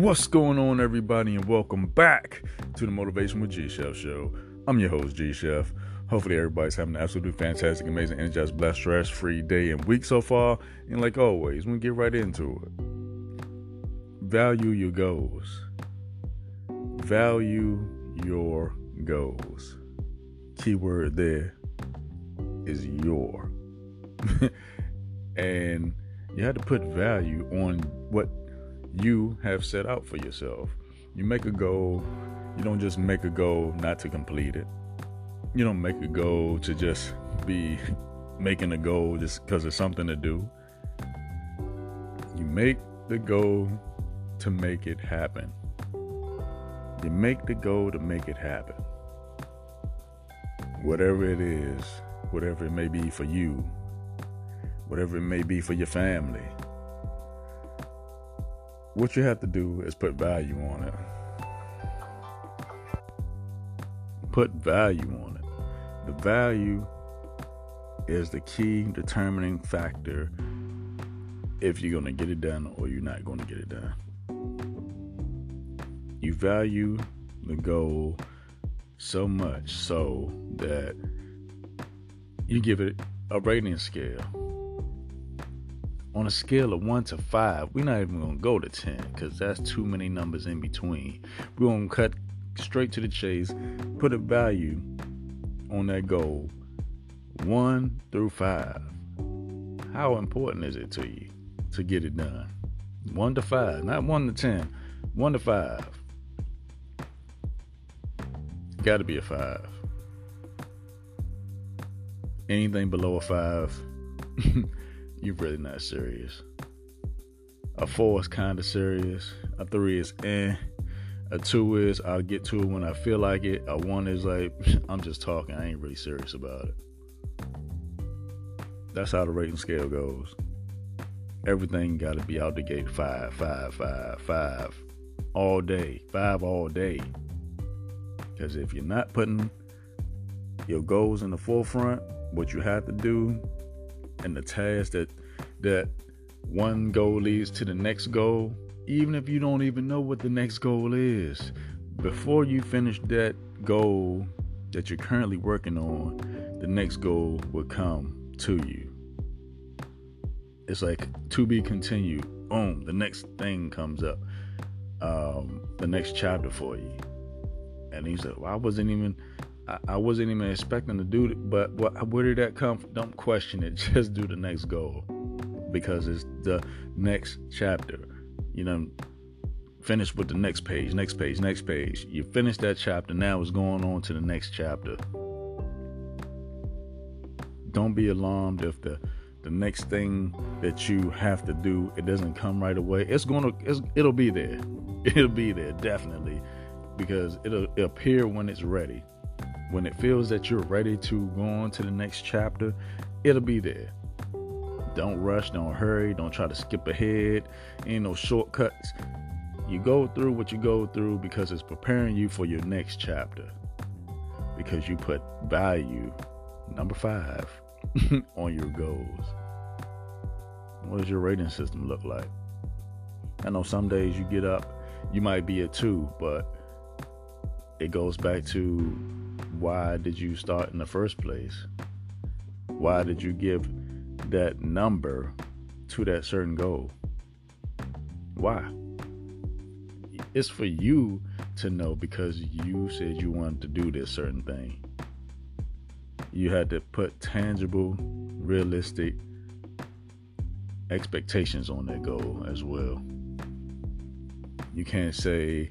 What's going on, everybody, and welcome back to the Motivation with G Chef Show. I'm your host, G Chef. Hopefully, everybody's having an absolutely fantastic, amazing, energized, blessed, stress free day and week so far. And like always, we get right into it. Value your goals. Value your goals. Keyword there is your. and you have to put value on what you have set out for yourself. You make a goal, you don't just make a goal not to complete it. You don't make a goal to just be making a goal just because it's something to do. You make the goal to make it happen. You make the goal to make it happen. Whatever it is, whatever it may be for you, whatever it may be for your family. What you have to do is put value on it. Put value on it. The value is the key determining factor if you're going to get it done or you're not going to get it done. You value the goal so much so that you give it a rating scale on a scale of one to five, we're not even gonna go to ten because that's too many numbers in between. We're gonna cut straight to the chase, put a value on that goal, one through five. How important is it to you to get it done? One to five, not one to ten, one to five. Got to be a five. Anything below a five. you're really not serious. A four is kind of serious. A three is eh. A two is I'll get to it when I feel like it. A one is like I'm just talking. I ain't really serious about it. That's how the rating scale goes. Everything got to be out the gate five, five, five, five, all day, five all day. Because if you're not putting your goals in the forefront, what you have to do and the task that that one goal leads to the next goal, even if you don't even know what the next goal is, before you finish that goal that you're currently working on, the next goal will come to you. It's like to be continued. Boom, the next thing comes up. Um, the next chapter for you. And he's like, well, I wasn't even I, wasn't even expecting to do it, but what, where did that come from? Don't question it. Just do the next goal because it's the next chapter. You know, finish with the next page, next page, next page. You finish that chapter. Now it's going on to the next chapter. Don't be alarmed if the the next thing that you have to do it doesn't come right away. It's gonna it's, it'll be there. It'll be there definitely because it'll appear when it's ready. When it feels that you're ready to go on to the next chapter, it'll be there. Don't rush, don't hurry, don't try to skip ahead. Ain't no shortcuts. You go through what you go through because it's preparing you for your next chapter. Because you put value, number five, on your goals. What does your rating system look like? I know some days you get up, you might be a two, but it goes back to why did you start in the first place? Why did you give that number to that certain goal? Why? It's for you to know because you said you wanted to do this certain thing. You had to put tangible, realistic expectations on that goal as well. You can't say,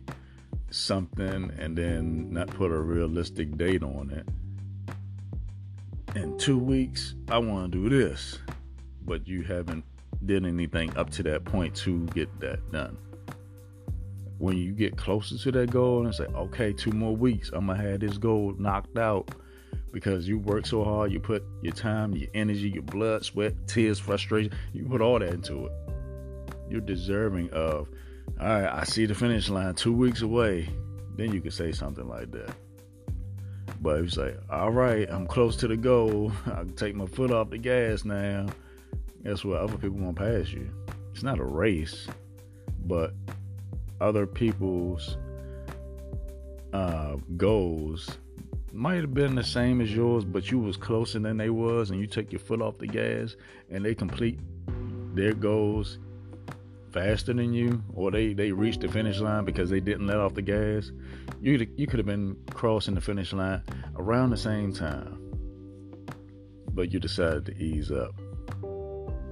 something and then not put a realistic date on it. In two weeks, I want to do this, but you haven't did anything up to that point to get that done. When you get closer to that goal and say, okay, two more weeks, I'm gonna have this goal knocked out because you work so hard, you put your time, your energy, your blood, sweat, tears, frustration, you put all that into it. You're deserving of all right, I see the finish line two weeks away, then you could say something like that. But if you say, all right, I'm close to the goal, I can take my foot off the gas now, guess what? Other people won't pass you. It's not a race, but other people's uh, goals might have been the same as yours, but you was closer than they was, and you took your foot off the gas, and they complete their goals faster than you, or they they reached the finish line because they didn't let off the gas. You you could have been crossing the finish line around the same time, but you decided to ease up,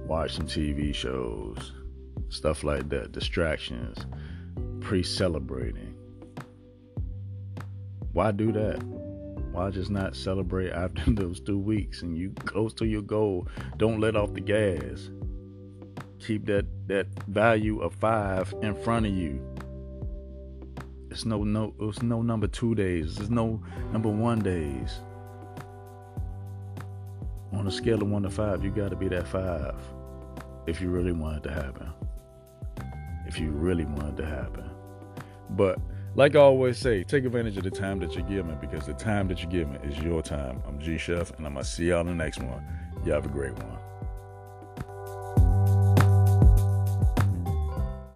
watch some TV shows, stuff like that, distractions, pre-celebrating. Why do that? Why just not celebrate after those two weeks and you close to your goal? Don't let off the gas. Keep that that value of five in front of you. It's no no it's no number two days. There's no number one days. On a scale of one to five, you got to be that five if you really want it to happen. If you really want it to happen. But like I always say, take advantage of the time that you're given because the time that you're given is your time. I'm G Chef, and I'm to see y'all in the next one. Y'all have a great one.